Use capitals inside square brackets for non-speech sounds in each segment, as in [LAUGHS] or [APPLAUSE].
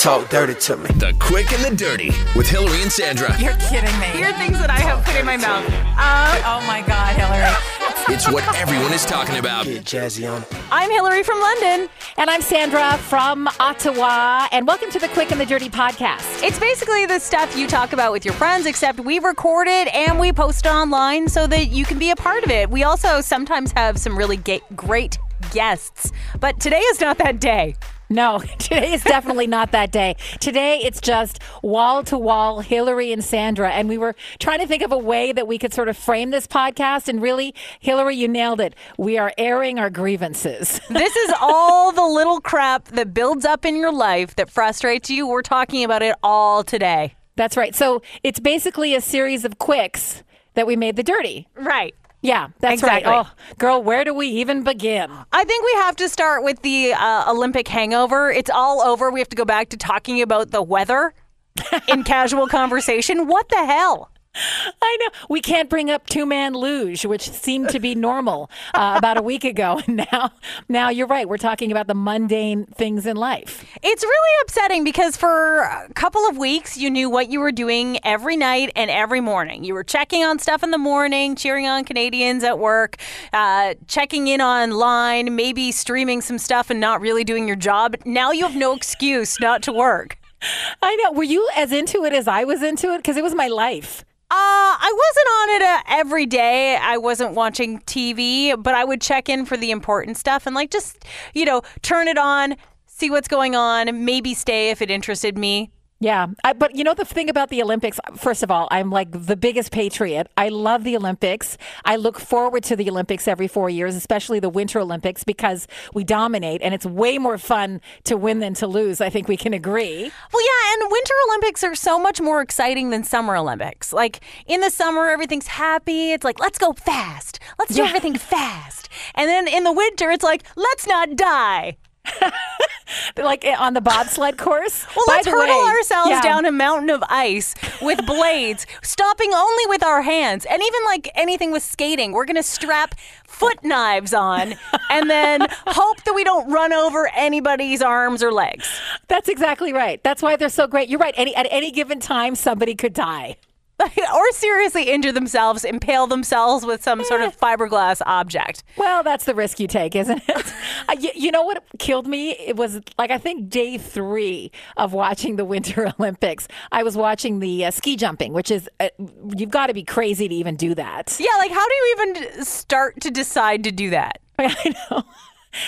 talk dirty to me. The Quick and the Dirty with Hilary and Sandra. You're kidding me. Here are things that I have put in my mouth. Uh, oh my God, Hilary. It's what everyone is talking about. Get jazzy on. I'm Hilary from London. And I'm Sandra from Ottawa. And welcome to the Quick and the Dirty podcast. It's basically the stuff you talk about with your friends, except we record it and we post it online so that you can be a part of it. We also sometimes have some really ga- great guests, but today is not that day. No, [LAUGHS] today is definitely not that day. Today it's just wall to wall Hilary and Sandra. And we were trying to think of a way that we could sort of frame this podcast. And really, Hilary, you nailed it. We are airing our grievances. [LAUGHS] This is all the little crap that builds up in your life that frustrates you. We're talking about it all today. That's right. So it's basically a series of quicks that we made the dirty. Right. Yeah, that's Exactly. right. Oh, girl, where do we even begin? I think we have to start with the uh, Olympic hangover. It's all over. We have to go back to talking about the weather [LAUGHS] in casual conversation. What the hell? I know we can't bring up two man luge, which seemed to be normal uh, about a week ago. [LAUGHS] And now, now you're right. We're talking about the mundane things in life. It's really upsetting because for a couple of weeks, you knew what you were doing every night and every morning. You were checking on stuff in the morning, cheering on Canadians at work, uh, checking in online, maybe streaming some stuff and not really doing your job. Now you have no excuse not to work. I know. Were you as into it as I was into it? Because it was my life. Uh, I wasn't on it uh, every day. I wasn't watching TV, but I would check in for the important stuff and like just, you know, turn it on, see what's going on, maybe stay if it interested me. Yeah, I, but you know the thing about the Olympics. First of all, I'm like the biggest patriot. I love the Olympics. I look forward to the Olympics every four years, especially the Winter Olympics, because we dominate, and it's way more fun to win than to lose. I think we can agree. Well, yeah, and Winter Olympics are so much more exciting than Summer Olympics. Like in the summer, everything's happy. It's like, let's go fast. Let's do Yeah. everything fast. And then in the winter, it's like, let's not die. [LAUGHS] Like eh, on the bobsled course. Well, By let's the hurtle way, ourselves yeah. down a mountain of ice with blades, stopping only with our hands. And even like anything with skating, we're going to strap foot knives on and then [LAUGHS] hope that we don't run over anybody's arms or legs. That's exactly right. That's why they're so great. You're right. Any, at any given time, somebody could die. Or seriously injure themselves, impale themselves with some sort of fiberglass object. Well, that's the risk you take, isn't it? [LAUGHS] Uh, you, you know what killed me? It was like I think day three of watching the Winter [LAUGHS] Olympics. I was watching the uh, ski jumping, which is uh, you've got to be crazy to even do that. Yeah, like how do you even start to decide to do that? [LAUGHS] I know.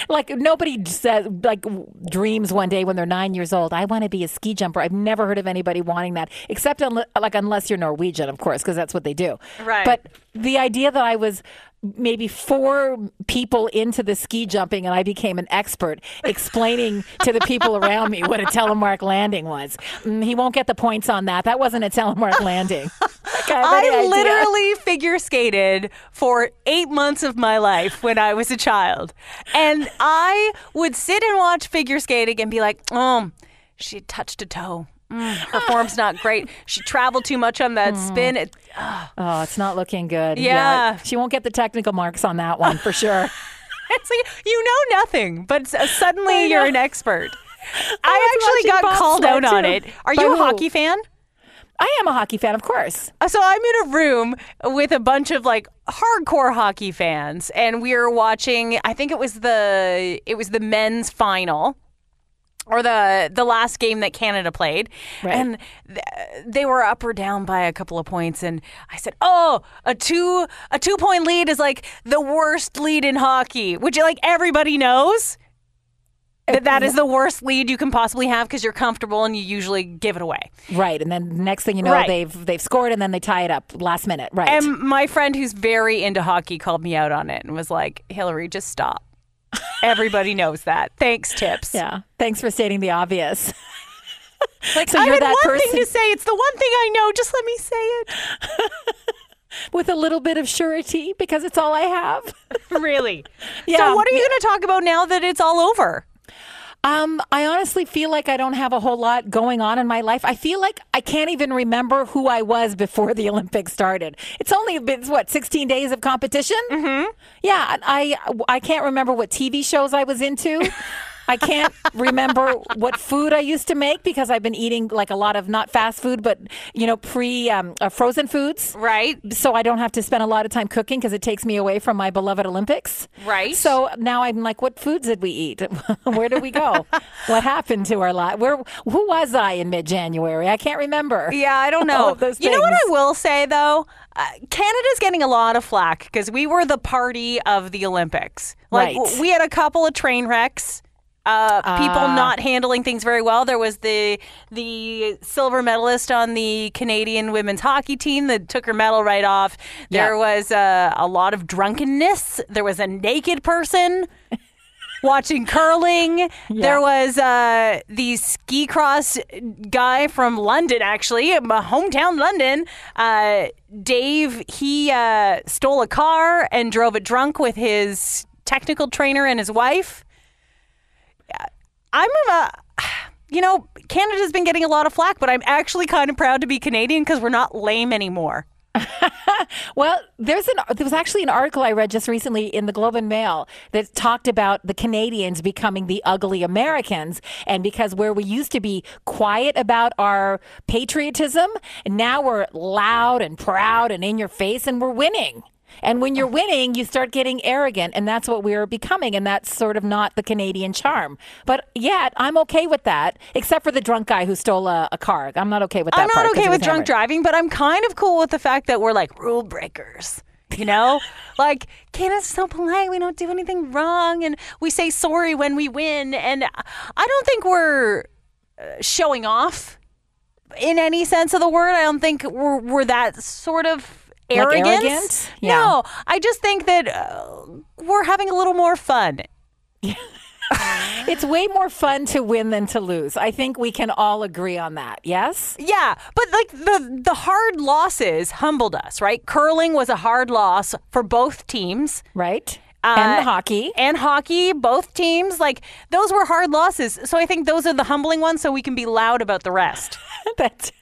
Like nobody says, like dreams one day when they're nine years old. I want to be a ski jumper. I've never heard of anybody wanting that, except unle- like unless you're Norwegian, of course, because that's what they do. Right. But the idea that I was maybe four people into the ski jumping and I became an expert explaining to the people around me what a telemark landing was. Mm, he won't get the points on that. That wasn't a telemark landing. [LAUGHS] Like, I literally figure skated for eight months of my life when I was a child. And I would sit and watch figure skating and be like, oh, she touched a toe. Mm, her [LAUGHS] form's not great. She traveled too much on that mm. spin. It, Oh, it's not looking good. Yeah. She won't get the technical marks on that one for sure. [LAUGHS] it's like, you know nothing, but uh, suddenly you're an expert. was I actually got called out bobsled, on it. Are By you a who? hockey fan? I am a hockey fan, of course. Uh, So I'm in a room with a bunch of like hardcore hockey fans, and we were watching. I think it was the it was the men's final. Or the the last game that Canada played, Right. and th- they were up or down by a couple of points, and I said, "Oh, a two a two point lead is like the worst lead in hockey," which like everybody knows that that is the worst lead you can possibly have because you're comfortable and you usually give it away. Right. And then next thing you know, Right. they've they've scored and then they tie it up last minute. Right. And my friend who's very into hockey called me out on it and was like, Hilary, just stop. [LAUGHS] Everybody knows that. Thanks, tips. yeah. Thanks for stating the obvious. [LAUGHS] Like, So I you're had that one person- thing to say. It's the one thing I know. Just let me say it. [LAUGHS] With a little bit of surety because it's all I have. Really? Yeah. So, what are you going to talk about now that it's all over? Um, I honestly feel like I don't have a whole lot going on in my life. I feel like I can't even remember who I was before the [LAUGHS] Olympics started. It's only been what 16 days of competition. Mm-hmm. Yeah, I I can't remember what TV shows I was into. [LAUGHS] I can't remember what food I used to make because I've been eating like a lot of not fast food, but you know, pre um, uh, frozen foods. Right. So I don't have to spend a lot of time cooking because it takes me away from my beloved Olympics. Right. So now I'm like, what foods did we eat? [LAUGHS] Where did we go? [LAUGHS] what happened to our life? Where? Who was I in mid-January? I can't remember. Yeah, I don't [LAUGHS] know. those you know what I will say though? Uh, Canada's getting a lot of flack because we were the party of the Olympics. Like Right. w- we had a couple of train wrecks. Uh, people Ah. not handling things very well. There was the the silver medalist on the Canadian women's hockey team that took her medal right off. There Yeah. was uh, a lot of drunkenness. There was a naked person [LAUGHS] watching curling. There was uh, the ski cross guy from London, actually, my hometown London. Uh, Dave, he uh, stole a car and drove it drunk with his technical trainer and his wife. I'm a. [SIGHS] You know, Canada's been getting a lot of flack, but I'm actually kind of proud to be Canadian because we're not lame anymore. [LAUGHS] Well, there's an there was actually an article I read just recently in the Globe and Mail that talked about the Canadians becoming the ugly Americans, and because where we used to be quiet about our patriotism, now we're loud and proud and in your face, and we're winning. And when you're winning, you start getting arrogant, and that's what we're becoming, and that's sort of not the Canadian charm. But yet, I'm okay with that, except for the drunk guy who stole a, a car. I'm not okay with that. I'm part okay with drunk hammered. driving, but I'm kind of cool with the fact that we're like rule breakers. You know, [LAUGHS] like Canada's so polite. We don't do anything wrong, and we say sorry when we win. And I don't think we're uh, showing off in any sense of the word. I don't think we're we're that sort of Like arrogant. arrogant? Yeah. No, I just think that uh, we're having a little more fun. It's way more fun to win than to lose. I think we can all agree on that. Yes? Yeah, but like the the hard losses humbled us, right? Curling was a hard loss for both teams. Right? Uh, and hockey. and hockey, both teams, like those were hard losses. So I think those are the humbling ones so we can be loud about the rest. [LAUGHS] That's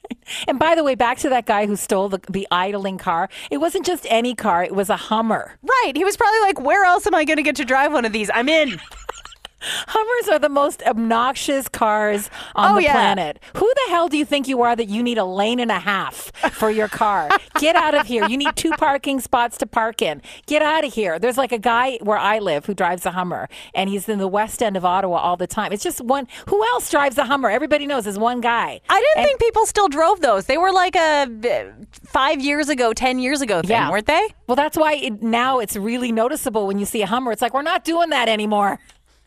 and by the way, back to that guy who stole the, the idling car. It wasn't just any car, it was a Hummer. right. He was probably like, where else am I going to get to drive one of these? I'm in. [LAUGHS] Hummers are the most obnoxious cars on Oh, the yeah. planet. Who the hell do you think you are that you need a lane and a half for your car? [LAUGHS] Get out of here. You need two parking spots to park in. Get out of here. There's like a guy where I live who drives a Hummer and he's in the west end of Ottawa all the time. It's just one. Who else drives a Hummer? Everybody knows there's one guy. I didn't And- think people still drove those. They were like a uh, five years ago, 10 years ago thing, Yeah. weren't they? Well, that's why it, now it's really noticeable when you see a Hummer. It's like we're not doing that anymore.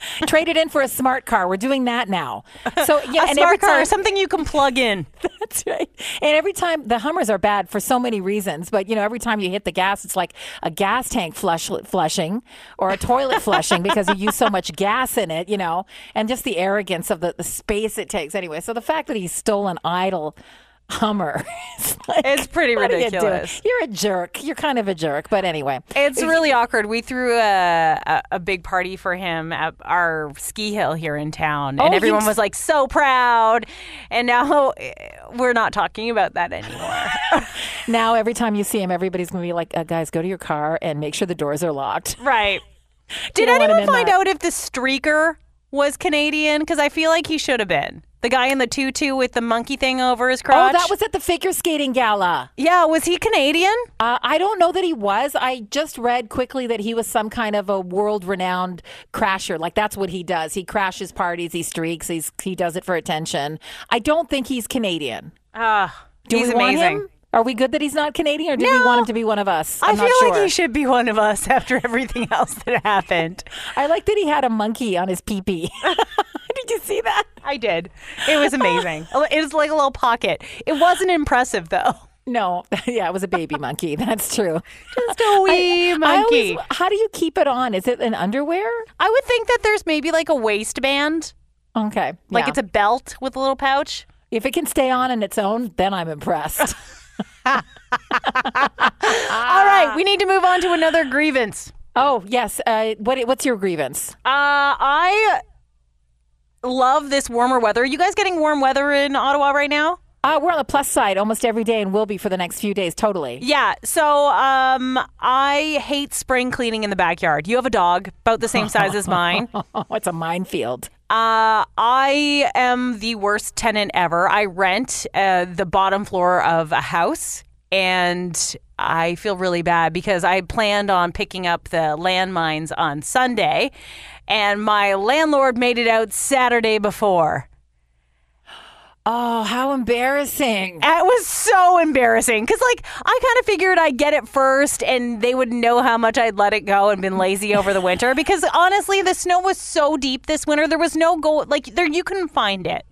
[LAUGHS] Trade it in for a smart car. We're doing that now. So yeah, a and smart car, time, something you can plug in. [LAUGHS] That's right. And every time the Hummers are bad for so many reasons, but you know, every time you hit the gas, it's like a gas tank flush flushing or a toilet flushing because you use so much gas in it, you know, and just the arrogance of the, the space it takes anyway. So the fact that he stole an idle Hummer, [LAUGHS] it's, like, It's pretty what you ridiculous. You're a jerk. You're kind of a jerk, but anyway. It's really awkward. We threw a, a, a big party for him at our ski hill here in town, Oh, and you everyone s- was like so proud. And now eh, we're not talking about that anymore. [LAUGHS] [LAUGHS] Now every time you see him, everybody's gonna be like, uh, "Guys, go to your car and make sure the doors are locked." right. Did don't want him anyone find that. out if the streaker was Canadian? Because I feel like he should have been. The guy in the tutu with the monkey thing over his crotch. Oh, that was at the figure skating gala. yeah, was he Canadian? Uh, I don't know that he was. I just read quickly that he was some kind of a world-renowned crasher. Like that's what he does. He crashes parties. He streaks. He's he does it for attention. I don't think he's Canadian. Ah, Do he's we want him? Are we good that he's not Canadian, or do we want him to be one of us? I I'm feel not sure. like he should be one of us [LAUGHS] after everything else that happened. [LAUGHS] I like that he had a monkey on his pee-pee. [LAUGHS] [LAUGHS] Did you see that? I did. It was amazing. [LAUGHS] it was like a little pocket. It wasn't impressive though. No, [LAUGHS] yeah, it was a baby monkey. That's true. Just a wee I monkey. always, how do you keep it on? Is it an underwear? I would think that there's maybe like a waistband, Okay, like yeah. it's a belt with a little pouch. if it can stay on on its own, then I'm impressed. All right, we need to move on to another grievance. oh yes, uh, what what's your grievance? Uh, I love this warmer weather. Are you guys getting warm weather in Ottawa right now? Uh, we're on the plus side almost every day, and will be for the next few days. Totally. Yeah. So, um, I hate spring cleaning in the backyard. You have a dog about the same size as mine. [LAUGHS] It's a minefield. Uh, I am the worst tenant ever. I rent uh, the bottom floor of a house, and I feel really bad because I planned on picking up the landmines on Sunday, and my landlord made it out Saturday before. Oh, how embarrassing. It was so embarrassing because, like, I kind of figured I'd get it first and they would know how much I'd let it go and been lazy over the winter. Because honestly, the snow was so deep this winter, there was no go, like, there you couldn't find it.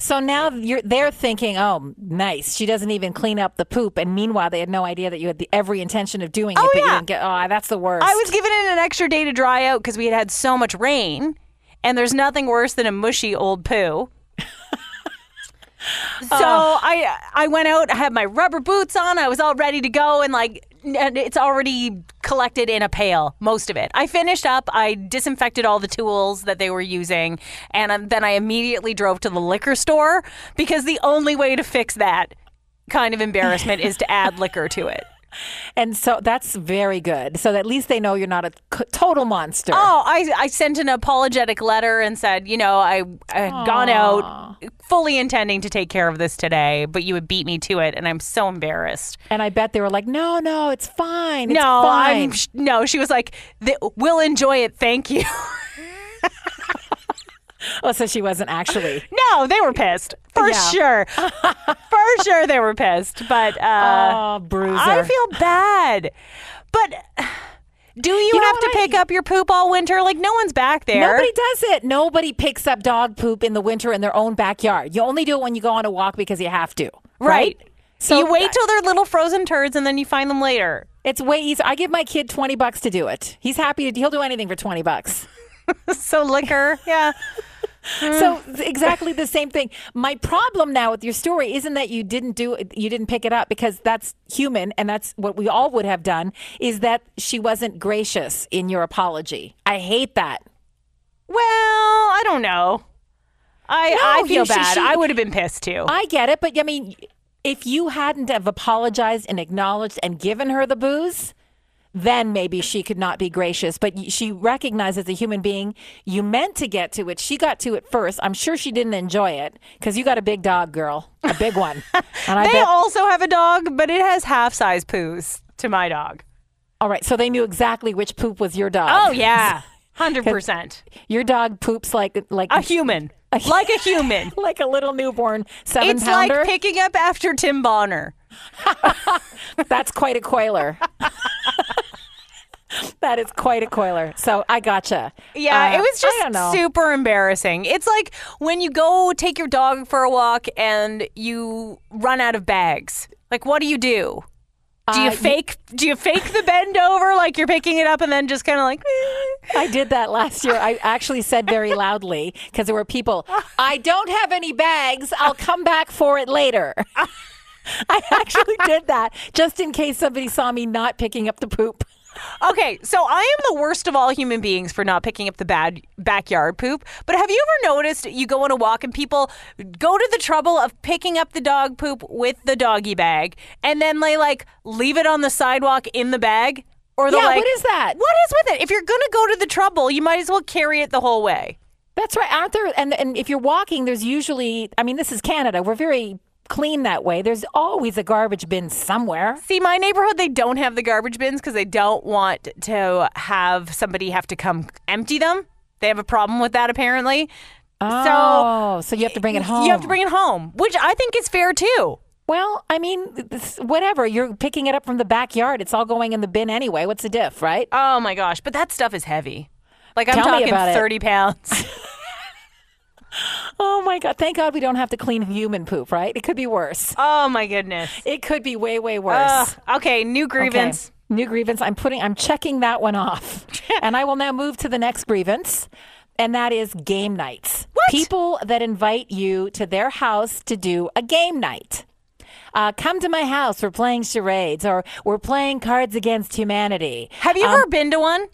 So now you're they're thinking, oh, nice. She doesn't even clean up the poop, and meanwhile, they had no idea that you had the, every intention of doing it, Oh, but you yeah. didn't get. Oh, that's the worst. I was giving it an extra day to dry out because we had had so much rain, and there's nothing worse than a mushy old poo. [LAUGHS] so oh. I I went out, I had my rubber boots on, I was all ready to go, and like it's already collected in a pail, most of it. I finished up, I disinfected all the tools that they were using, and then I immediately drove to the liquor store because the only way to fix that kind of embarrassment is to add liquor to it. And so that's very good. So at least they know you're not a total monster. Oh, I, I sent an apologetic letter and said, you know, I, I had gone out fully intending to take care of this today, but you would beat me to it, and I'm so embarrassed. And I bet they were like, no, no, it's fine. It's no, fine. I'm no. She was like, "We'll enjoy it, thank you." [LAUGHS] [LAUGHS] oh, so she wasn't actually. [LAUGHS] no, they were pissed for Yeah. sure, [LAUGHS] for sure they were pissed. But uh, oh, bruiser. I feel bad. But do you, know have to I- pick up your poop all winter? Like no one's back there. Nobody does it. Nobody picks up dog poop in the winter in their own backyard. You only do it when you go on a walk because you have to. right. So you wait till they're little frozen turds and then you find them later. It's way easier. I give my kid 20 bucks to do it. He's happy to, he'll do anything for 20 bucks. So liquor, yeah. So mm. exactly the same thing. My problem now with your story isn't that you didn't do you didn't pick it up because that's human and that's what we all would have done is that she wasn't gracious in your apology. I hate that. Well, I don't know. I I feel you- she- bad. she- I would have been pissed too. I get it, but I mean if you hadn't have apologized and acknowledged and given her the booze, then maybe she could not be gracious. But she recognized as a human being, you meant to get to it. She got to it first. I'm sure she didn't enjoy it because you got a big dog, girl, a big one. [LAUGHS] And I they bet. also have a dog, but it has half size poos to my dog. all right, so they knew exactly which poop was your dog. Oh yeah, [LAUGHS] hundred percent. your dog poops like like A human, [LAUGHS] like a human. like a little newborn seven It's pounder. like picking up after Tim Bonner. That's quite a coiler. That is quite a coiler. So I gotcha. Yeah, Uh, it was I don't know. just super embarrassing. It's like when you go take your dog for a walk and you run out of bags. Like, what do you do? Do you Uh, fake? Do you fake the bend over like you're picking it up and then just kind of like? eh? I did that last year. I actually said very loudly because there were people. I don't have any bags. I'll come back for it later. [LAUGHS] I actually did that just in case somebody saw me not picking up the poop. Okay, so I am the worst of all human beings for not picking up the bad backyard poop. But have you ever noticed you go on a walk and people go to the trouble of picking up the dog poop with the doggy bag and then they like leave it on the sidewalk in the bag? Or they'll Yeah, like, what is that? What is with it? If you're gonna go to the trouble, you might as well carry it the whole way. That's right. Aren't there? And and if you're walking, there's usually. I mean, this is Canada. We're very clean that way. There's always a garbage bin somewhere. See, my neighborhood, they don't have the garbage bins because they don't want to have somebody have to come empty them. They have a problem with that apparently. Oh, so you have to bring it home. You have to bring it home, which I think is fair too. Well, I mean, whatever. You're picking it up from the backyard. It's all going in the bin anyway. What's the diff, right? Oh my gosh, but that stuff is heavy. Like I'm Tell talking about it. 30 pounds. [LAUGHS] Oh my god! Thank God we don't have to clean human poop, right? It could be worse. oh my goodness. It could be way, way worse. Ugh, okay, new grievance. Okay. New grievance. I'm putting. I'm checking that one off, [LAUGHS] and I will now move to the next grievance, and that is game nights. What? People that invite you to their house to do a game night. Uh, come to my house. We're playing charades, or we're playing Cards Against Humanity. Have you ever been to one?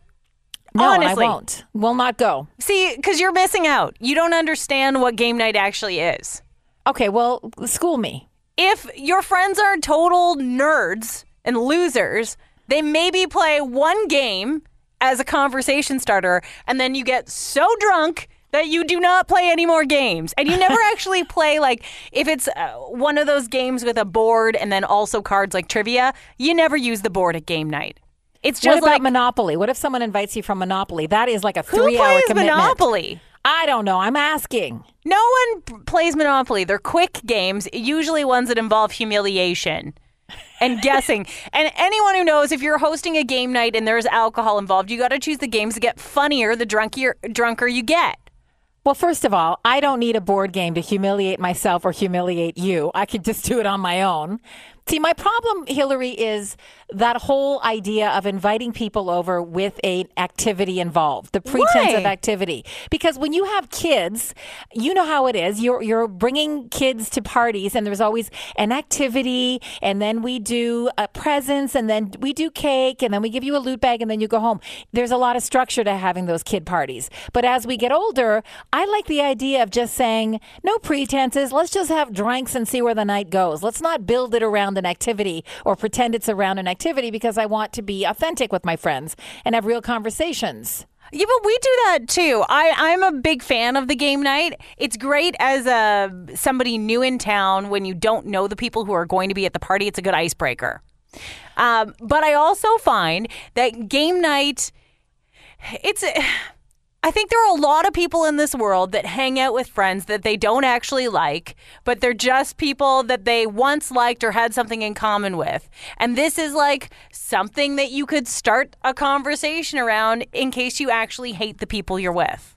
No, and I honestly. won't. Will not go. See, because you're missing out. You don't understand what game night actually is. Okay, well, school me. If your friends are total nerds and losers, they maybe play one game as a conversation starter, and then you get so drunk that you do not play any more games. And you never [LAUGHS] actually play, like, if it's uh, one of those games with a board and then also cards like trivia, you never use the board at game night. It's What just about like, Monopoly? What if someone invites you from Monopoly? That is like a three-hour plays commitment. Monopoly? I don't know. I'm asking. No one plays Monopoly. They're quick games, usually ones that involve humiliation and [LAUGHS] guessing. And anyone who knows if you're hosting a game night and there's alcohol involved, you got to choose the games that get funnier the drunkier drunker you get. Well, first of all, I don't need a board game to humiliate myself or humiliate you. I could just do it on my own. See, my problem, Hilary, is that whole idea of inviting people over with an activity involved, the pretense Why? of activity. Because when you have kids, you know how it is. You're you're bringing kids to parties, and there's always an activity, and then we do uh, presents, and then we do cake, and then we give you a loot bag, and then you go home. There's a lot of structure to having those kid parties. But as we get older, I like the idea of just saying no pretenses. Let's just have drinks and see where the night goes. Let's not build it around an activity or pretend it's around an activity because I want to be authentic with my friends and have real conversations. Yeah, but we do that too. I, I'm a big fan of the game night. It's great as a somebody new in town when you don't know the people who are going to be at the party. It's a good icebreaker. Um, but I also find that game night, it's. I think there are a lot of people in this world that hang out with friends that they don't actually like, but they're just people that they once liked or had something in common with. And this is like something that you could start a conversation around in case you actually hate the people you're with.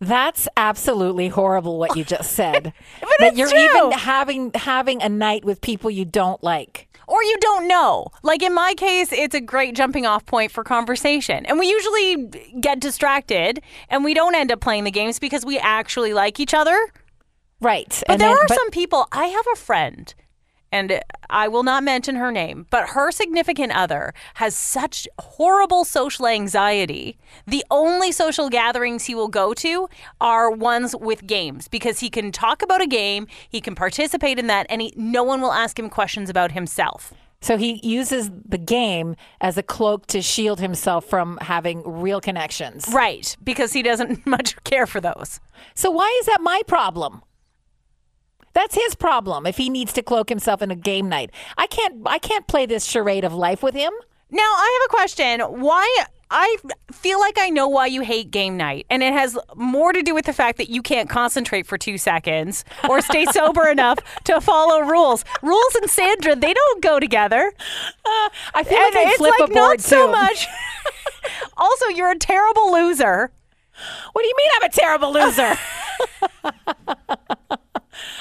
That's absolutely horrible what you just said. [LAUGHS] But that you're true. even having having a night with people you don't like. Or you don't know. Like in my case, it's a great jumping off point for conversation. And we usually get distracted and we don't end up playing the games because we actually like each other. Right. But and there then- are but- some people. I have a friend, and I will not mention her name, but her significant other has such horrible social anxiety. The only social gatherings he will go to are ones with games because he can talk about a game, he can participate in that, and he, no one will ask him questions about himself. So he uses the game as a cloak to shield himself from having real connections. Right, because he doesn't [LAUGHS] much care for those. So why is that my problem? That's his problem if he needs to cloak himself in a game night. I can't I can't play this charade of life with him. Now, I have a question. Why? I feel like I know why you hate game night, and it has more to do with the fact that you can't concentrate for two seconds or stay [LAUGHS] sober enough to follow rules. Rules and Sandra, they don't go together. Uh, I feel And like I it's flip like a board not so too. much. [LAUGHS] also, you're a terrible loser. What do you mean I'm a terrible loser? [LAUGHS]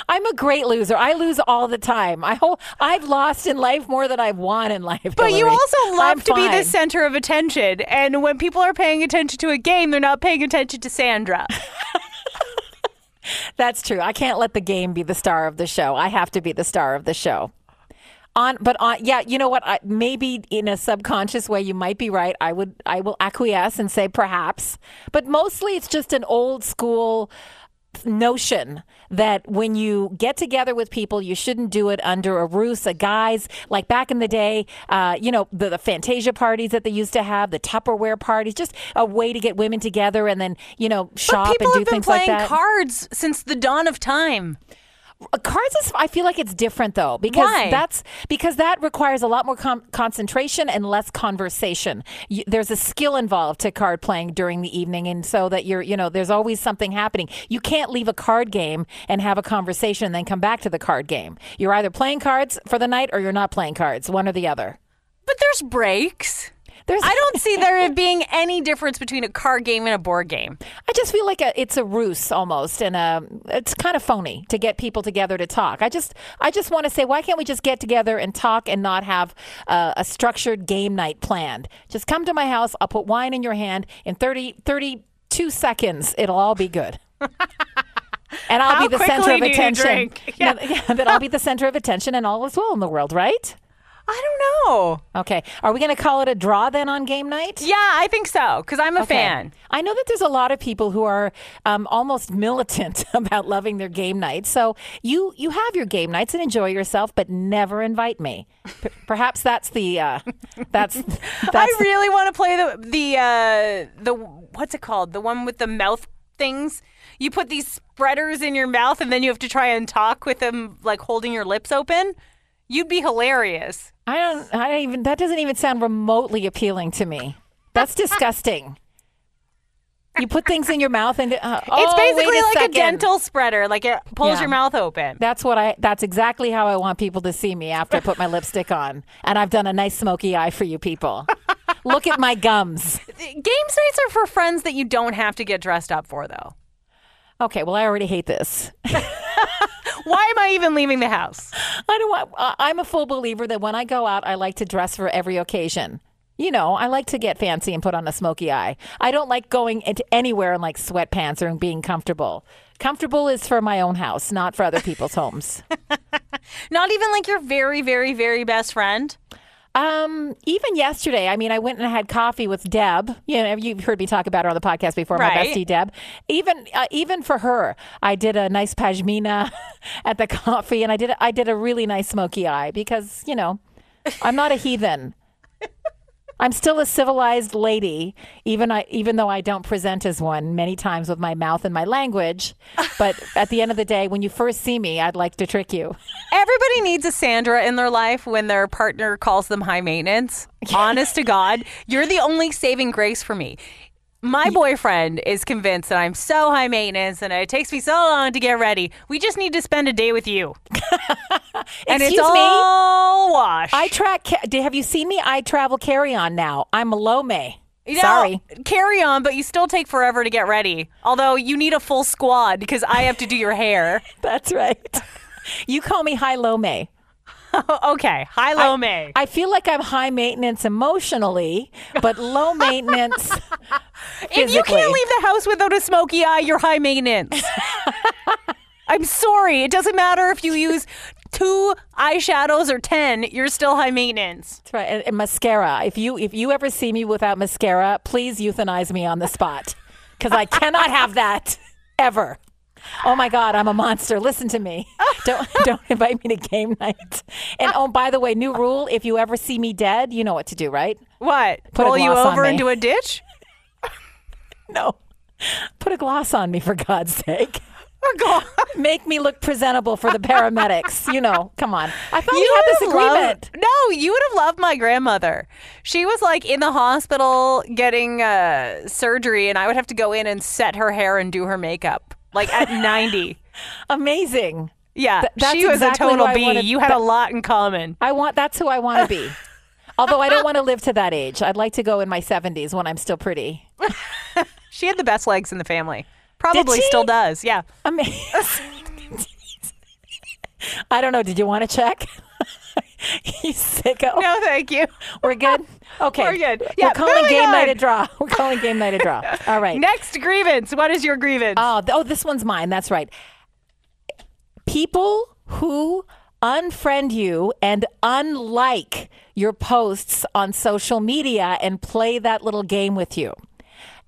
I'm a great loser. I lose all the time. I ho- I've lost in life more than I've won in life. But you also love I'm to be the center of attention. And when people are paying attention to a game, they're not paying attention to Sandra. [LAUGHS] That's true. I can't let the game be the star of the show. I have to be the star of the show. On, but on, yeah, you know what? I, maybe in a subconscious way, you might be right. I would, I will acquiesce and say perhaps, but mostly it's just an old school notion that when you get together with people, you shouldn't do it under a roof. A guise. like back in the day, uh, you know, the, the Fantasia parties that they used to have, the Tupperware parties, just a way to get women together and then you know shop people and do have been things like playing that. cards since the dawn of time. Cards is, I feel like it's different though because Why? that's because that requires a lot more com- concentration and less conversation. You, there's a skill involved to card playing during the evening, and so that you're, you know, there's always something happening. You can't leave a card game and have a conversation and then come back to the card game. You're either playing cards for the night or you're not playing cards, one or the other. But there's breaks. There's, I don't see there [LAUGHS] being any difference between a card game and a board game. I just feel like a, it's a ruse almost, and a, it's kind of phony to get people together to talk. I just, I just want to say, why can't we just get together and talk and not have uh, a structured game night planned? Just come to my house. I'll put wine in your hand in 30, 32 seconds. It'll all be good. [LAUGHS] And I'll How be the center of attention. Yeah. [LAUGHS] yeah, that I'll be the center of attention, and all is well in the world, right? I don't know. Okay. Are we going to call it a draw then on game night? Yeah, I think so because I'm a Okay. fan. I know that there's a lot of people who are um, almost militant [LAUGHS] about loving their game nights. So you you have your game nights and enjoy yourself, but never invite me. P- perhaps that's the uh, [LAUGHS] that's [LAUGHS] that's I really want to play the the uh, the what's it called? The one with the mouth things. You put these spreaders in your mouth and then you have to try and talk with them like holding your lips open. You'd be hilarious. I don't. I don't even. That doesn't even sound remotely appealing to me. That's disgusting. You put things in your mouth and uh, it's oh, basically a like a dental spreader. Like it pulls Yeah. your mouth open. That's what I. That's exactly how I want people to see me after I put my lipstick on, and I've done a nice smoky eye for you people. Look at my gums. Games nights are for friends that you don't have to get dressed up for, though. Okay, well I already hate this. [LAUGHS] Why am I even leaving the house? I don't. I- I'm a full believer that when I go out, I like to dress for every occasion. You know, I like to get fancy and put on a smoky eye. I don't like going into anywhere in like sweatpants or being comfortable. Comfortable is for my own house, not for other people's homes. [LAUGHS] Not even like your very, very, very best friend. Um, even yesterday, I mean, I went and had coffee with Deb. You know, you've heard me talk about her on the podcast before, my bestie Deb. Even uh, even for her, I did a nice pashmina [LAUGHS] at the coffee, and I did I did a really nice smoky eye because you know, I'm not a heathen. I'm still a civilized lady, even I even though I don't present as one many times with my mouth and my language. But [LAUGHS] at the end of the day, when you first see me, I'd like to trick you. Everybody needs a Sandra in their life when their partner calls them high maintenance. [LAUGHS] Honest to God, you're the only saving grace for me. My boyfriend is convinced that I'm so high maintenance and it takes me so long to get ready. We just need to spend a day with you. [LAUGHS] and it's Excuse me? all wash. I track. ca- Have you seen me? I travel carry on now. I'm a low May. You know, Sorry. Carry on, but you still take forever to get ready. Although you need a full squad because I have to do your hair. [LAUGHS] That's right. you call me high low May. [LAUGHS] okay, high low May. I feel like I'm high maintenance emotionally, but low [LAUGHS] maintenance. If you can't leave the house without a smoky eye, you're high maintenance. [LAUGHS] I'm sorry. It doesn't matter if you use two eyeshadows or 10, you're still high maintenance. That's right. And, and mascara. If you if you ever see me without mascara, please euthanize me on the spot because I cannot have that ever. Oh my God, I'm a monster. Listen to me. [LAUGHS] Don't don't invite me to game night. And oh, by the way, new rule: if you ever see me dead, you know what to do, right? What? Put Roll you over into a ditch? [LAUGHS] [LAUGHS] No, put a gloss on me for God's sake. God. Make me look presentable for the paramedics. You know, come on. I thought we You had this agreement. loved- no, you would have loved my grandmother. She was like in the hospital getting uh, surgery, and I would have to go in and set her hair and do her makeup, like at [LAUGHS] 90. Amazing. Yeah, Th- that's she was exactly a total B. Wanted- you had a lot in common. I want that's who I want to be. [LAUGHS] Although I don't want to live to that age. I'd like to go in my 70s when I'm still pretty. [LAUGHS] She had the best legs in the family. Probably still does. Yeah. Amazing. I don't know. Did you want to check? you sicko. No, thank you. We're good? Okay. We're good. Yeah, [LAUGHS] We're calling game night a draw. We're calling game night [LAUGHS] a draw. All right. Next grievance. What is your grievance? Oh, th- oh, this one's mine. That's right. People who unfriend you and unlike your posts on social media and play that little game with you.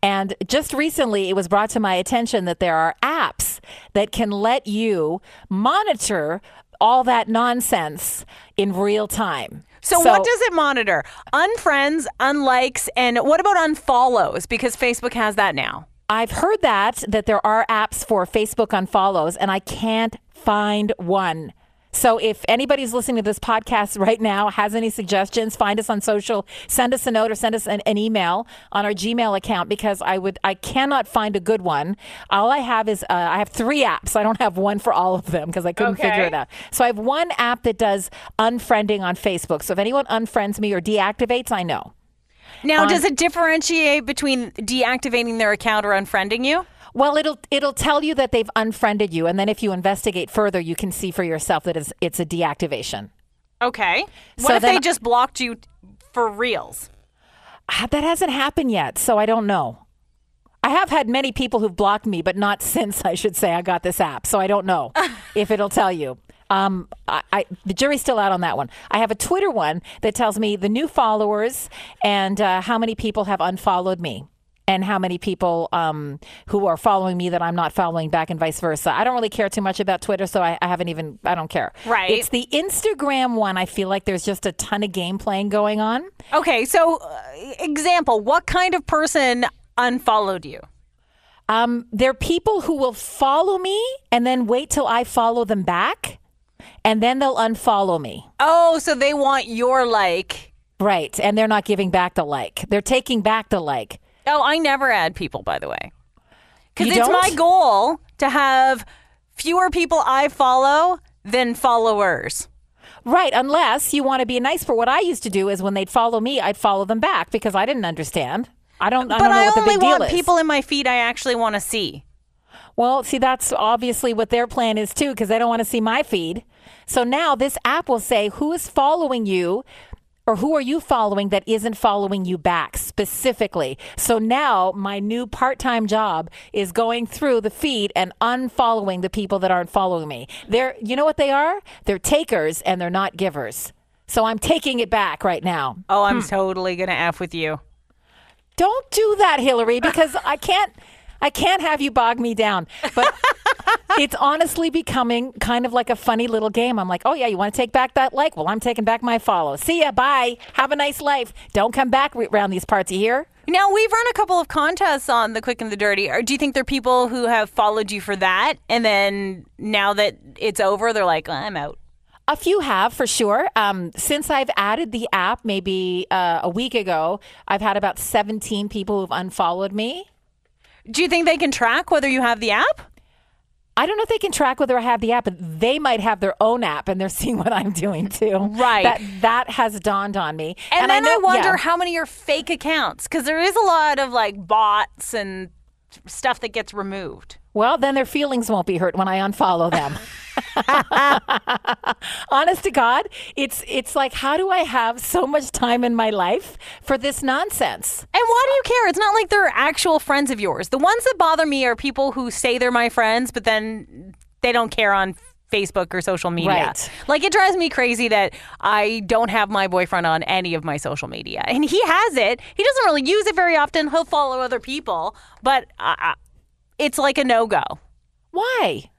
And just recently, it was brought to my attention that there are apps that can let you monitor all that nonsense in real time. So, what does it monitor? Unfriends, unlikes, and what about unfollows? Because Facebook has that now. I've heard that that there are apps for Facebook unfollows, and I can't find one. So if anybody's listening to this podcast right now has any suggestions, find us on social, send us a note or send us an, an email on our Gmail account because I would I cannot find a good one. All I have is uh, I have three apps. I don't have one for all of them because I couldn't figure it out. So I have one app that does unfriending on Facebook. So if anyone unfriends me or deactivates, I know. Now, does it differentiate between deactivating their account or unfriending you? Well, it'll it'll tell you that they've unfriended you, and then if you investigate further, you can see for yourself that it's, it's a deactivation. Okay. What So if they just blocked you for reals? Ah, That hasn't happened yet, so I don't know. I have had many people who've blocked me, but not [LAUGHS] since I should say I got this app, so I don't know [LAUGHS] if it'll tell you. Um, I, I, the jury's still out on that one. I have a Twitter one that tells me the new followers and uh, how many people have unfollowed me. And how many people um, who are following me that I'm not following back, and vice versa. I don't really care too much about Twitter, so I, I haven't even. I don't care. Right. It's the Instagram one. I feel like there's just a ton of game playing going on. Okay, so uh, example, what kind of person unfollowed you? Um, they're people who will follow me and then wait till I follow them back, and then they'll unfollow me. Oh, so they want your like. Right, and they're not giving back the like. They're taking back the like. Oh, I never add people, by the way. Because it's don't? my goal to have fewer people I follow than followers. Right, unless you want to be nice. For what I used to do is when they'd follow me, I'd follow them back because I didn't understand. I don't. I but don't know I what the only big deal want is. people in my feed I actually want to see. Well, see, that's obviously what their plan is too, because they don't want to see my feed. So now this app will say who is following you or who are you following that isn't following you back specifically. So now my new part time job is going through the feed and unfollowing the people that aren't following me. They're, you know what they are? They're takers and they're not givers. So I'm taking it back right now. Oh, I'm hmm. totally gonna f with you. Don't do that, Hilary, because I can't I can't have you bog me down. But [LAUGHS] it's honestly becoming kind of like a funny little game. I'm like, oh yeah, you want to take back that like? Well, I'm taking back my follow. See ya, bye. Have a nice life. Don't come back around these parts. You hear? Now we've run a couple of contests on the Quick and the Dirty. Or do you think there are people who have followed you for that, and then now that it's over, they're like, I'm out. A few have for sure. Um, since I've added the app, maybe uh, a week ago, I've had about 17 people who've unfollowed me. Do you think they can track whether you have the app? I don't know if they can track whether I have the app, but they might have their own app and they're [LAUGHS] seeing what I'm doing too. Right. That that has dawned on me. And, then I, know- wonder yeah. how many are fake accounts because there is a lot of like bots and stuff that gets removed. Well, then their feelings won't be hurt when I unfollow them. [LAUGHS] [LAUGHS] Honest to God, it's it's like how do I have so much time in my life for this nonsense? And why do you care? It's not like they're actual friends of yours. The ones that bother me are people who say they're my friends, but then they don't care on Facebook or social media. Right. Like it drives me crazy that I don't have my boyfriend on any of my social media, and he has it. He doesn't really use it very often. He'll follow other people, but uh, it's like a no go Why?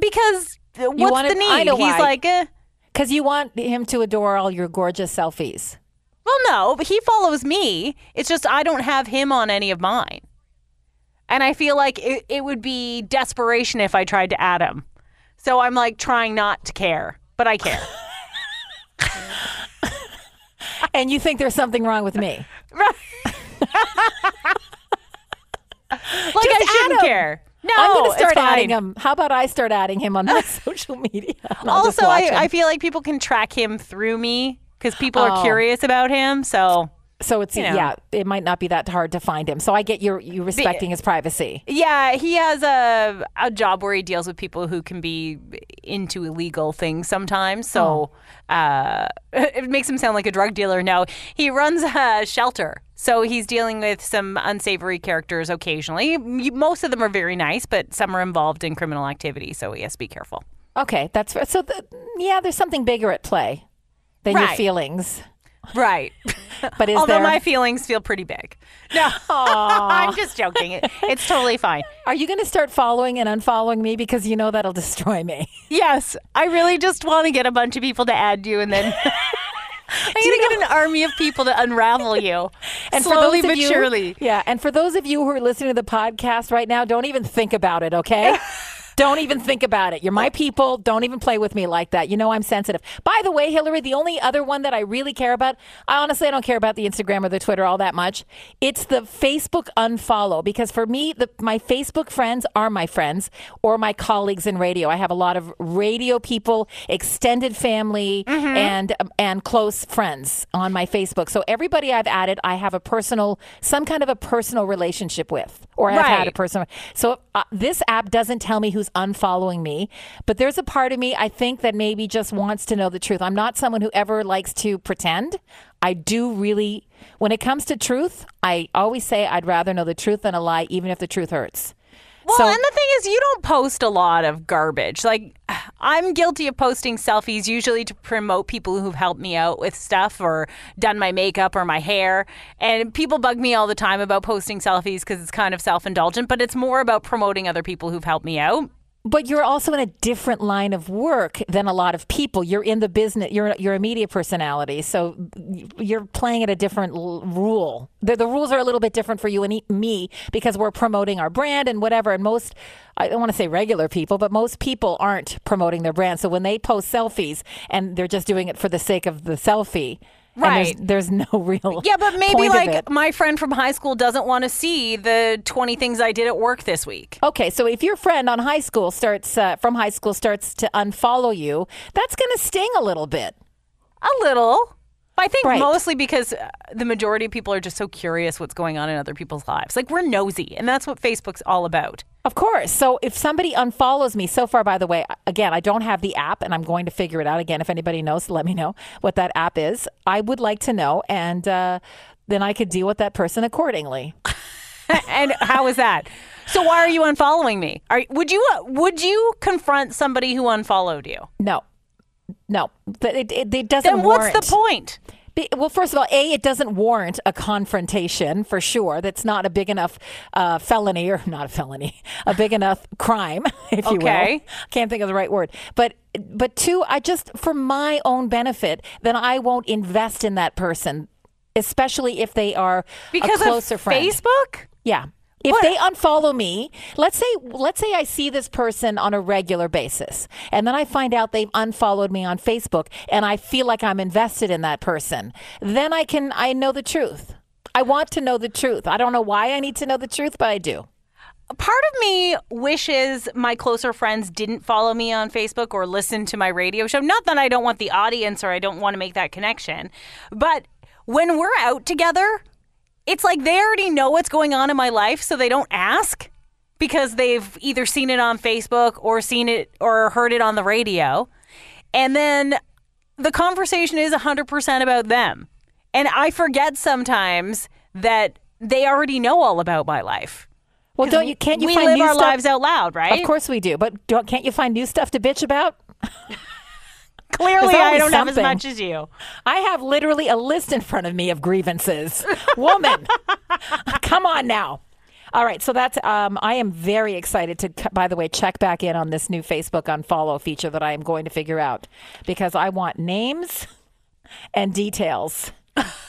because uh, what's want the need? I He's why. like. Eh. Because you want him to adore all your gorgeous selfies. Well, no, but he follows me. It's just I don't have him on any of mine. And I feel like it, it would be desperation if I tried to add him. So I'm like trying not to care, but I care. [LAUGHS] And you think there's something wrong with me. [LAUGHS] like I add shouldn't care. No, I'm going to start adding him. How about I start adding him on my [LAUGHS] social media? and I'll just Also, I. I feel like people can track him through me because people are Oh. curious about him. So so it's you know. yeah, it might not be that hard to find him. So I get your you respecting his privacy. Yeah, he has a a job where he deals with people who can be into illegal things sometimes. So uh, [LAUGHS] it makes him sound like a drug dealer. No, he runs a shelter. So he's dealing with some unsavory characters occasionally. Most of them are very nice, but some are involved in criminal activity. So he has to be careful. Okay, that's so. The, yeah, there's something bigger at play than your feelings. Right. [LAUGHS] But is Although there? my feelings feel pretty big. No, [LAUGHS] I'm just joking. It, it's totally fine. are you going to start following and unfollowing me because you know that'll destroy me? Yes, I really just want to get a bunch of people to add you, and then [LAUGHS] I'm gonna get an army of people to unravel you. And slowly but surely. yeah. And for those of you who are listening to the podcast right now, don't even think about it. Okay. Don't even think about it. You're my people. Don't even play with me like that. You know I'm sensitive. By the way, Hilary, the only other one that I really care about, I honestly I don't care about the Instagram or the Twitter all that much. It's the Facebook unfollow because for me, the, my Facebook friends are my friends or my colleagues in radio. I have a lot of radio people, extended family, and um, and close friends on my Facebook. So everybody I've added, I have a personal, some kind of a personal relationship with, or I've had a personal. So uh, this app doesn't tell me who's unfollowing me, but there's a part of me I think that maybe just wants to know the truth. I'm not someone who ever likes to pretend. I do really, when it comes to truth, I always say I'd rather know the truth than a lie, even if the truth hurts. Well, So- and the thing is, you don't post a lot of garbage. Like, I'm guilty of posting selfies usually to promote people who've helped me out with stuff or done my makeup or my hair. And people bug me all the time about posting selfies because it's kind of self indulgent, but it's more about promoting other people who've helped me out. But you're also in a different line of work than a lot of people. You're in the business. You're you're a media personality, so you're playing at a different l- rule. The, the rules are a little bit different for you and me because we're promoting our brand and whatever. And most, I don't want to say regular people, but most people aren't promoting their brand. So when they post selfies and they're just doing it for the sake of the selfie, Right. there's, there's no [LAUGHS] real Yeah, but maybe like my friend from high school doesn't want to see the 20 things I did at work this week. Okay, so if your friend on high school starts uh, from high school starts to unfollow you, that's going to sting a little bit. A little. I think Right. mostly because uh, the majority of people are just so curious what's going on in other people's lives. Like we're nosy, and that's what Facebook's all about. Of course. So if somebody unfollows me, so far, by the way, again, I don't have the app and I'm going to figure it out. Again, if anybody knows, let me know what that app is. I would like to know. And uh, then I could deal with that person accordingly. [LAUGHS] and how is that? So why are you unfollowing me? Are would you uh, would you confront somebody who unfollowed you? No, no, Th- it, it, it doesn't Then what's warrant. the point? Well, first of all, A, it doesn't warrant a confrontation for sure. That's not a big enough uh, felony, or not a felony, a big enough crime, [LAUGHS] if you Okay. will. Can't think of the right word. But but two, I just for my own benefit, then I won't invest in that person, especially if they are Because a closer of friend. Facebook? Yeah. If What- they unfollow me, let's say let's say I see this person on a regular basis and then I find out they've unfollowed me on Facebook and I feel like I'm invested in that person, then I can I know the truth. I want to know the truth. I don't know why I need to know the truth, but I do. Part of me wishes my closer friends didn't follow me on Facebook or listen to my radio show. Not that I don't want the audience or I don't want to make that connection, but when we're out together, it's like they already know what's going on in my life, so they don't ask because they've either seen it on Facebook or seen it or heard it on the radio. And then the conversation is 100% about them. And I forget sometimes that they already know all about my life. Well, don't you can't you we find live our stuff? lives out loud, right? Of course we do, but don't, can't you find new stuff to bitch about? [LAUGHS] Clearly, I don't have as much as you. I have literally a list in front of me of grievances. Woman, [LAUGHS] come on now. All right, so that's. Um, I am very excited to, by the way, check back in on this new Facebook unfollow feature that I am going to figure out because I want names and details.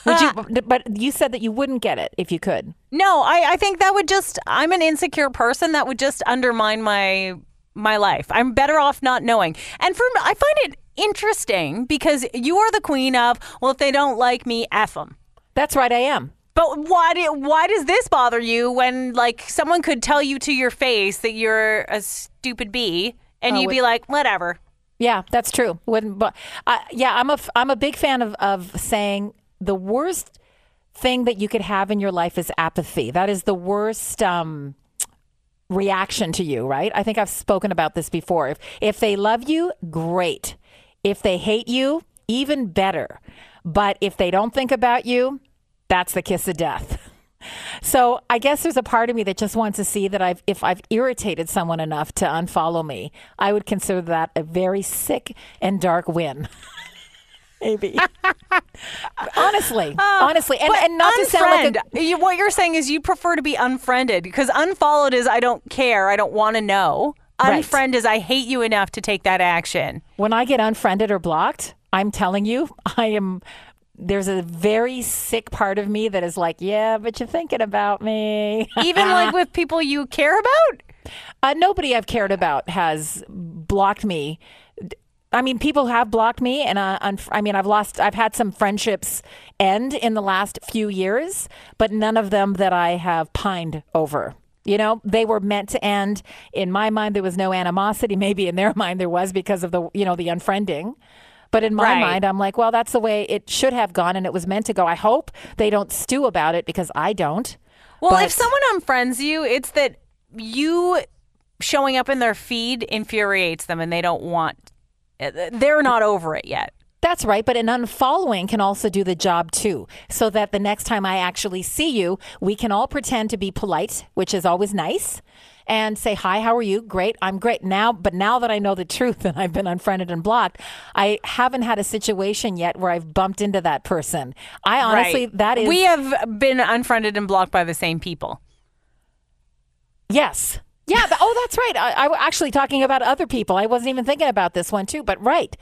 Would you? [LAUGHS] But you said that you wouldn't get it if you could. No, I, I think that would just. I'm an insecure person. That would just undermine my my life. I'm better off not knowing. And for I find it interesting because you are the queen of. Well, if they don't like me, f them. That's right, I am. But why do, why does this bother you when like someone could tell you to your face that you're a stupid bee and Oh, you'd be like whatever. Yeah, that's true. Wouldn't, but uh, yeah, I'm a I'm a big fan of of saying the worst thing that you could have in your life is apathy. That is the worst um, reaction to you, right? I think I've spoken about this before. If if they love you, great. If they hate you, even better. But if they don't think about you, that's the kiss of death. So I guess there's a part of me that just wants to see that I've if I've irritated someone enough to unfollow me, I would consider that a very sick and dark win. [LAUGHS] Maybe. [LAUGHS] honestly, oh, honestly, and, and not to sound like a. You- what you're saying is you prefer to be unfriended because unfollowed is I don't care, I don't want to know. Right. Unfriend is I hate you enough to take that action. when I get unfriended or blocked, I'm telling you, [LAUGHS] I am. There's a very sick part of me that is like, yeah, but you're thinking about me. [LAUGHS] Even like with people you care about. Uh, nobody I've cared about has blocked me. I mean, people have blocked me, and uh, unf- I mean, I've lost. I've had some friendships end in the last few years, but none of them that I have pined over. You know, they were meant to end. In my mind, there was no animosity. [LAUGHS] Maybe in their mind, there was because of the you know the unfriending. But in my Right. mind, I'm like, well, that's the way it should have gone, and it was meant to go. I hope they don't stew about it because I don't. Well, But- if someone unfriends you, it's that you showing up in their feed infuriates them and they don't want eh, they're not over it yet. That's right, but an unfollowing can also do the job too. So that the next time I actually see you, we can all pretend to be polite, which is always nice, and say, Hi, how are you? Great, I'm great. Now, but now that I know the [LAUGHS] truth and I've been unfriended and blocked, I haven't had a situation yet where I've bumped into that person. I honestly, Right. that is. We have been unfriended and blocked by the same people. Yes. Yeah. Oh, that's right. I, I was actually talking about other people. I wasn't even thinking about this one too. But right.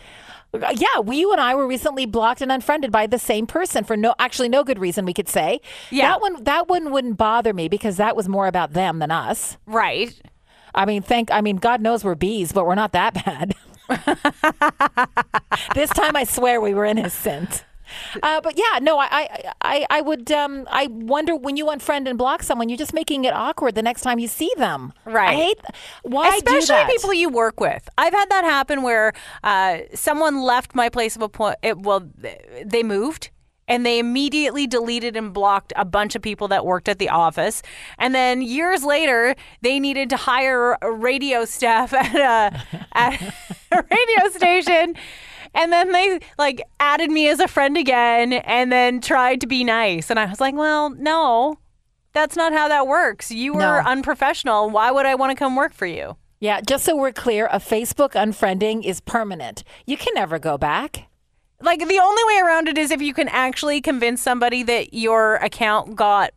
Yeah, we, you and I were recently blocked and unfriended by the same person for no, actually no good reason. We could say, Yeah. that one, that one wouldn't bother me because that was more about them than us. Right. I mean, thank, I mean, God knows we're bees, but we're not that [LAUGHS] bad. [LAUGHS] this time, I swear we were innocent. Uh, but yeah, no, I, I, I, I would, um, I wonder when you unfriend and block someone, you're just making it awkward the next time you see them. Right. I hate. Why do Especially people you work with. I've had that happen where uh, someone left my place of appointment. Well, they moved. And they immediately deleted and blocked a bunch of people that worked at the office. And then years later, they needed to hire a radio staff [LAUGHS] at a, at a [LAUGHS] radio station. And then they like added me as a friend again and then tried to be nice. And I was like, well, no, that's not how that works. You were No. unprofessional. Why would I want to come work for you? Yeah, just so we're clear, a Facebook unfriending is permanent. You can never go back. Like the only way around it is if you can actually convince somebody that your account got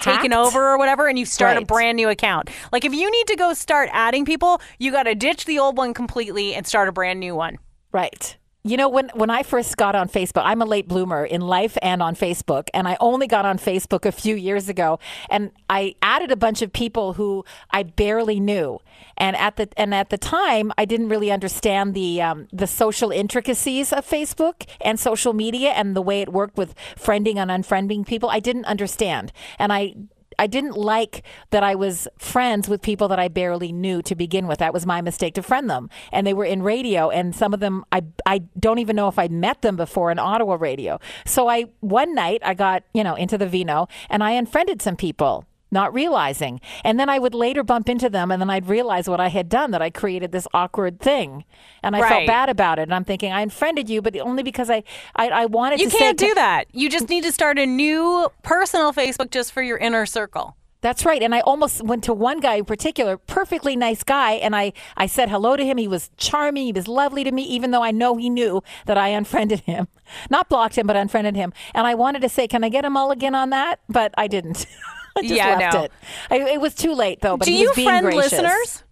taken over or whatever and you start a brand new account. Like if you need to go start adding people, you got to ditch the old one completely and start a brand new one. Right. You know, when, when I first got on Facebook, I'm a late bloomer in life and on Facebook, and I only got on Facebook a few years ago, and I added a bunch of people who I barely knew. And at the and at the time, I didn't really understand the um, the social intricacies of Facebook and social media and the way it worked with friending and unfriending people. I didn't understand, and I I didn't like that I was friends with people that I barely knew to begin with. That was my mistake to friend them. And they were in radio and some of them I I don't even know if I'd met them before in Ottawa radio. So I one night I got, you know, into the vino and I unfriended some people. Not realizing. And then I would later bump into them and then I'd realize what I had done that I created this awkward thing. And I Right. felt bad about it. And I'm thinking, I unfriended you, but only because I, I, I wanted You to You can't do that. You just need to start a new personal Facebook just for your inner circle. That's right. And I almost went to one guy in particular, perfectly nice guy, and I, I said hello to him. He was charming. He was lovely to me, even though I know he knew that I [LAUGHS] unfriended him. Not blocked him, but unfriended him. And I wanted to say, can I get a mulligan on that? But I didn't. [LAUGHS] I [LAUGHS] just Yeah, left no. it. I, it was too late, though. But do you friend gracious. listeners?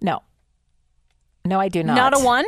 No. No, I do not. Not a one?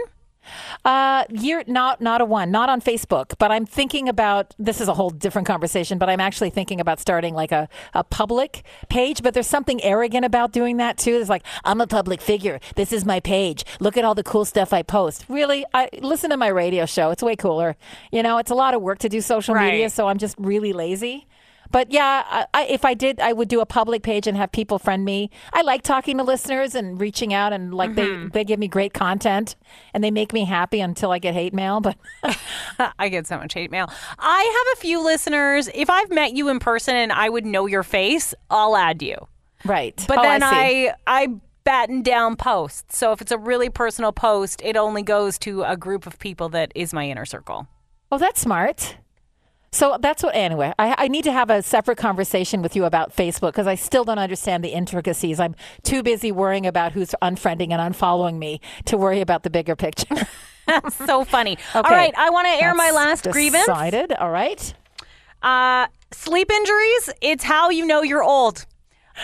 Uh, you're not not a one, not on Facebook. But I'm thinking about this is a whole different conversation. But I'm actually thinking about starting like a, a public page. But there's something arrogant about doing that too. It's like I'm a public figure. This is my page. Look at all the cool stuff I post. Really, I listen to my radio show. It's way cooler. You know, it's a lot of work to do social media, so I'm just really lazy. But yeah, I, I, if I did, I would do a public page and have people friend me. I like talking to listeners and reaching out, and like Mm-hmm. they they give me great content and they make me happy until I get hate mail. But [LAUGHS] I get so much hate mail. I have a few listeners. If I've met you in person and I would know your face, I'll add you. right, But Oh, then I. I, I batten down posts. So if it's a really personal post, it only goes to a group of people that is my inner circle. oh, that's smart. So that's what. Anyway, I, I need to have a separate conversation with you about Facebook because I still don't understand the intricacies. I'm too busy worrying about who's unfriending and unfollowing me to worry about the bigger picture. That's [LAUGHS] so funny. All Okay. right, I want to air my That's last grievance. Decided. All right. Uh, sleep injuries, it's how you know you're old.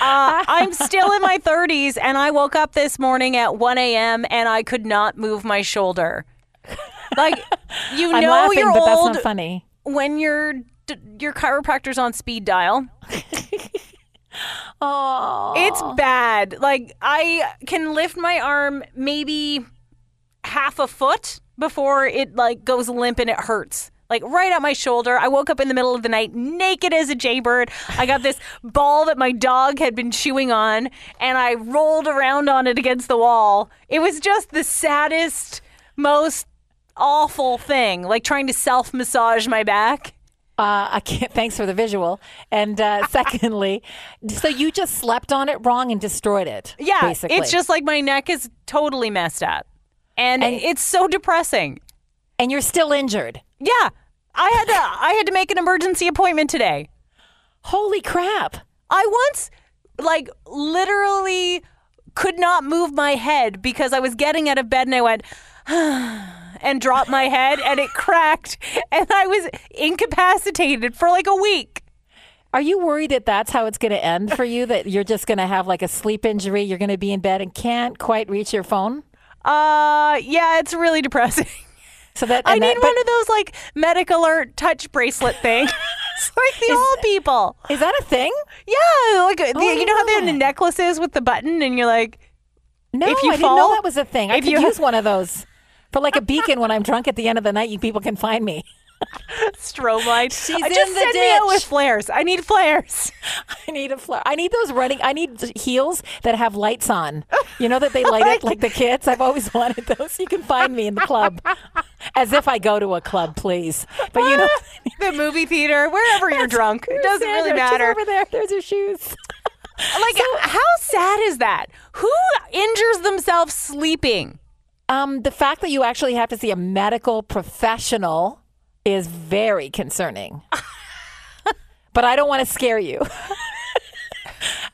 Uh, [LAUGHS] I'm still in my 30s, and I woke up this morning at 1 a.m. and I could not move my shoulder. Like, you [LAUGHS] I'm know laughing, you're but old that's not funny. When your your chiropractor's on speed dial. [LAUGHS] Oh, It's bad. Like I can lift my arm maybe half a foot before it like goes limp and it hurts. Like right at my shoulder. I woke up in the middle of the night naked as a jaybird. I got this [LAUGHS] ball that my dog had been chewing on and I rolled around on it against the wall. It was just the saddest, most awful thing. Like trying to self massage my back. Uh, I can't. Thanks for the visual. And uh, [LAUGHS] secondly, so you just slept on it wrong and destroyed it. Yeah, basically. it's just like my neck is totally messed up. And, And- it's so depressing. and you're still injured. Yeah. I had to I had to make an emergency appointment today. Holy crap! I once like literally could not move my head because I was getting out of bed and I went [SIGHS] and dropped my head and it cracked and I was incapacitated for like a week. Are you worried that that's how it's going to end for you? That you're just going to have like a sleep injury, you're going to be in bed and can't quite reach your phone? Uh, yeah, it's really depressing. [LAUGHS] So that I need that- one but of those like medic alert touch bracelet things. [LAUGHS] It's like the old people. Is that a thing? Yeah, like uh, the, you know how they have the necklaces with the button, and you're like, No, If you I didn't know fall- that was a thing. I if could you- use one of those for like a beacon when I'm drunk at the end of the night. You people can find me. [LAUGHS] strobe light. [LAUGHS] She's in just the send me out with flares. I need flares. [LAUGHS] I need a flare. I need those running. I need heels that have lights on. You know that they light up like the kids. I've always wanted those. You can find me in the club, as if I go to a club, please. But you know, the movie theater, wherever you're drunk, it doesn't really Sandra, she's matter. over there. There's your shoes. Like, how sad is that? Who injures themselves sleeping? Um, the fact that you actually have to see a medical professional is very concerning. [LAUGHS] but I don't want to scare you. [LAUGHS]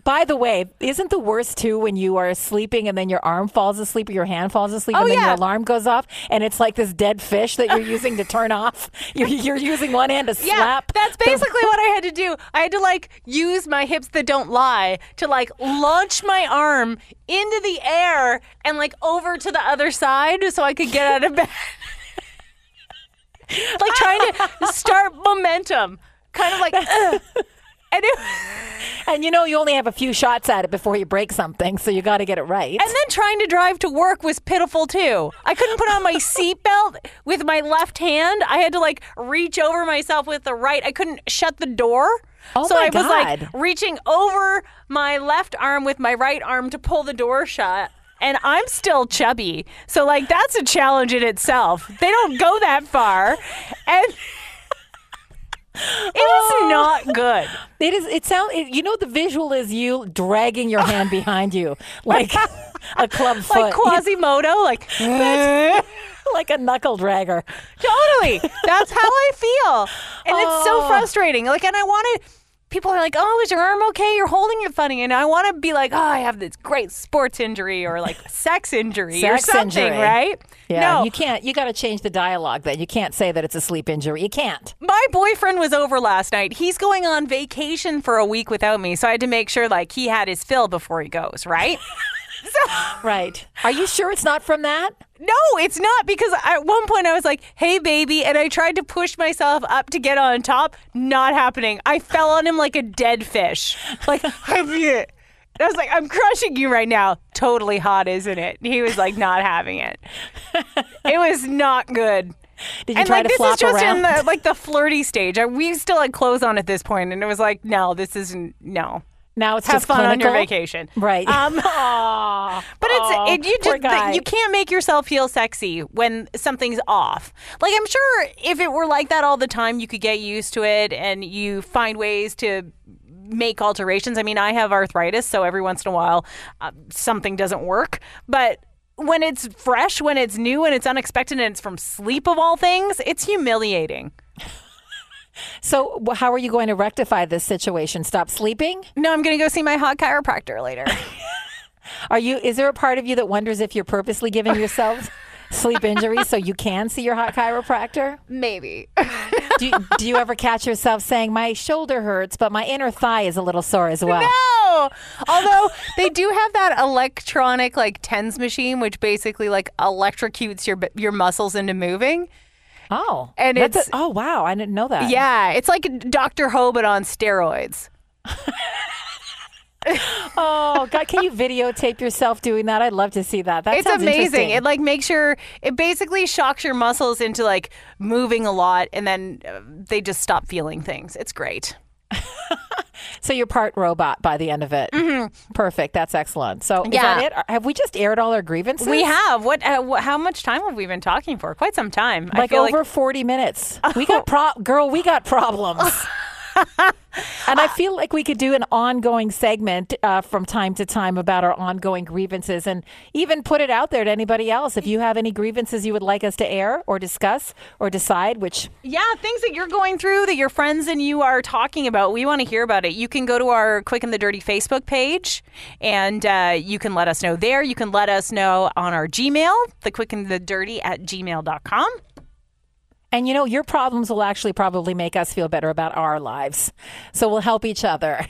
By the way, isn't the worst too when you are sleeping and then your arm falls asleep or your hand falls asleep Oh, and then yeah. your alarm goes off and it's like this dead fish that you're using to turn off? [LAUGHS] You're, you're using one hand to Yeah, slap. that's the- basically what I had to do. I had to like use my hips that don't lie to like launch my arm into the air and like over to the other side so I could get out of bed. [LAUGHS] like trying to [LAUGHS] start momentum, kind of like. And, it, [LAUGHS] and you know you only have a few shots at it before you break something, so you got to get it right. and then trying to drive to work was pitiful too. I couldn't put on my [LAUGHS] seatbelt with my left hand. I had to like reach over myself with the right. I couldn't shut the door. Oh so I was like reaching over my left arm with my right arm to pull the door shut. And I'm still chubby. So like that's a challenge in itself. They don't go that far. And it was oh. not good. It is. It sounds. It, you know, the visual is you dragging your hand [LAUGHS] behind you like a club [LAUGHS] foot, Like Quasimodo, like [LAUGHS] like a knuckle dragger. Totally. That's how I feel. And it's so Oh. frustrating. Like, and I want to, people are like, oh, is your arm okay? You're holding it funny. And I want to be like, oh, I have this great sports injury or like [LAUGHS] sex injury or Sex something, injury. right? Yeah, no. you can't. You got to change the dialogue. Then you can't say that it's a sleep injury. You can't. My boyfriend was over last night. He's going on vacation for a week without me. So I had to make sure like he had his fill before he goes, right? [LAUGHS] [LAUGHS] Right. Are you sure it's not from that? No, it's not because at one point I was like, "Hey, baby," and I tried to push myself up to get on top. Not happening. I fell on him like a dead fish. Like [LAUGHS] I was like, "I'm crushing you right now." Totally hot, isn't it? He was like, not having it. It was not good. Did you and try like to this flop is just around? in the like the flirty stage. I, we still had clothes on at this point, and it was like, no, this isn't. No, now it's have just fun on your vacation, Right. Um, [LAUGHS] but it's Aw, it, you just guy. you can't make yourself feel sexy when something's off. Like I'm sure if it were like that all the time, you could get used to it and you find ways to make alterations. I mean, I have arthritis, so every once in a while uh, something doesn't work, but when it's fresh, when it's new and it's unexpected and it's from sleep of all things, it's humiliating. So, how are you going to rectify this situation? Stop sleeping? No, I'm going to go see my hot chiropractor later. [LAUGHS] Are you? Is there a part of you that wonders if you're purposely giving yourself [LAUGHS] sleep injuries so you can see your hot chiropractor? Maybe. Do you, do you ever catch yourself saying, "My shoulder hurts, but my inner thigh is a little sore as well"? No. Although they do have that electronic like TENS machine, which basically like electrocutes your your muscles into moving. Oh, And it's- a- oh wow, I didn't know that. Yeah, it's like Dr. Ho but on steroids. [LAUGHS] Oh God, can you videotape yourself doing that? I'd love to see that. That it's amazing. It like makes your it basically shocks your muscles into like moving a lot, and then uh, they just stop feeling things. It's great. [LAUGHS] so you're part robot by the end of it. Mm-hmm. Perfect. That's excellent. So is Yeah. that it? Have we just aired all our grievances? We have what? Uh, how much time have we been talking for? Quite some time. I like over 40 minutes. We got [LAUGHS] pro girl, we got problems. [LAUGHS] and I feel like we could do an ongoing segment uh, from time to time about our ongoing grievances and even put it out there to anybody else. If you have any grievances you would like us to air or discuss or decide, which Yeah, things that you're going through that your friends and you are talking about, we want to hear about it. You can go to our Quick and the Dirty Facebook page and uh, you can let us know there. You can let us know on our Gmail, the Quick and the Dirty at gmail.com. And you know, your problems will actually probably make us feel better about our lives. So we'll help each other.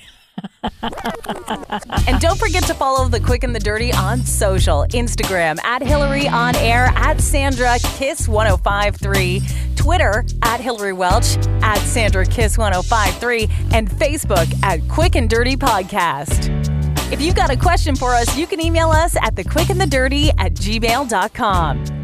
[LAUGHS] and don't forget to follow the Quick and the Dirty on social Instagram at Hilary on air, at Sandra Kiss 1053, Twitter at Hilary Welch, at Sandra Kiss 1053, and Facebook at Quick and Dirty Podcast. If you've got a question for us, you can email us at the quick and the dirty at gmail.com.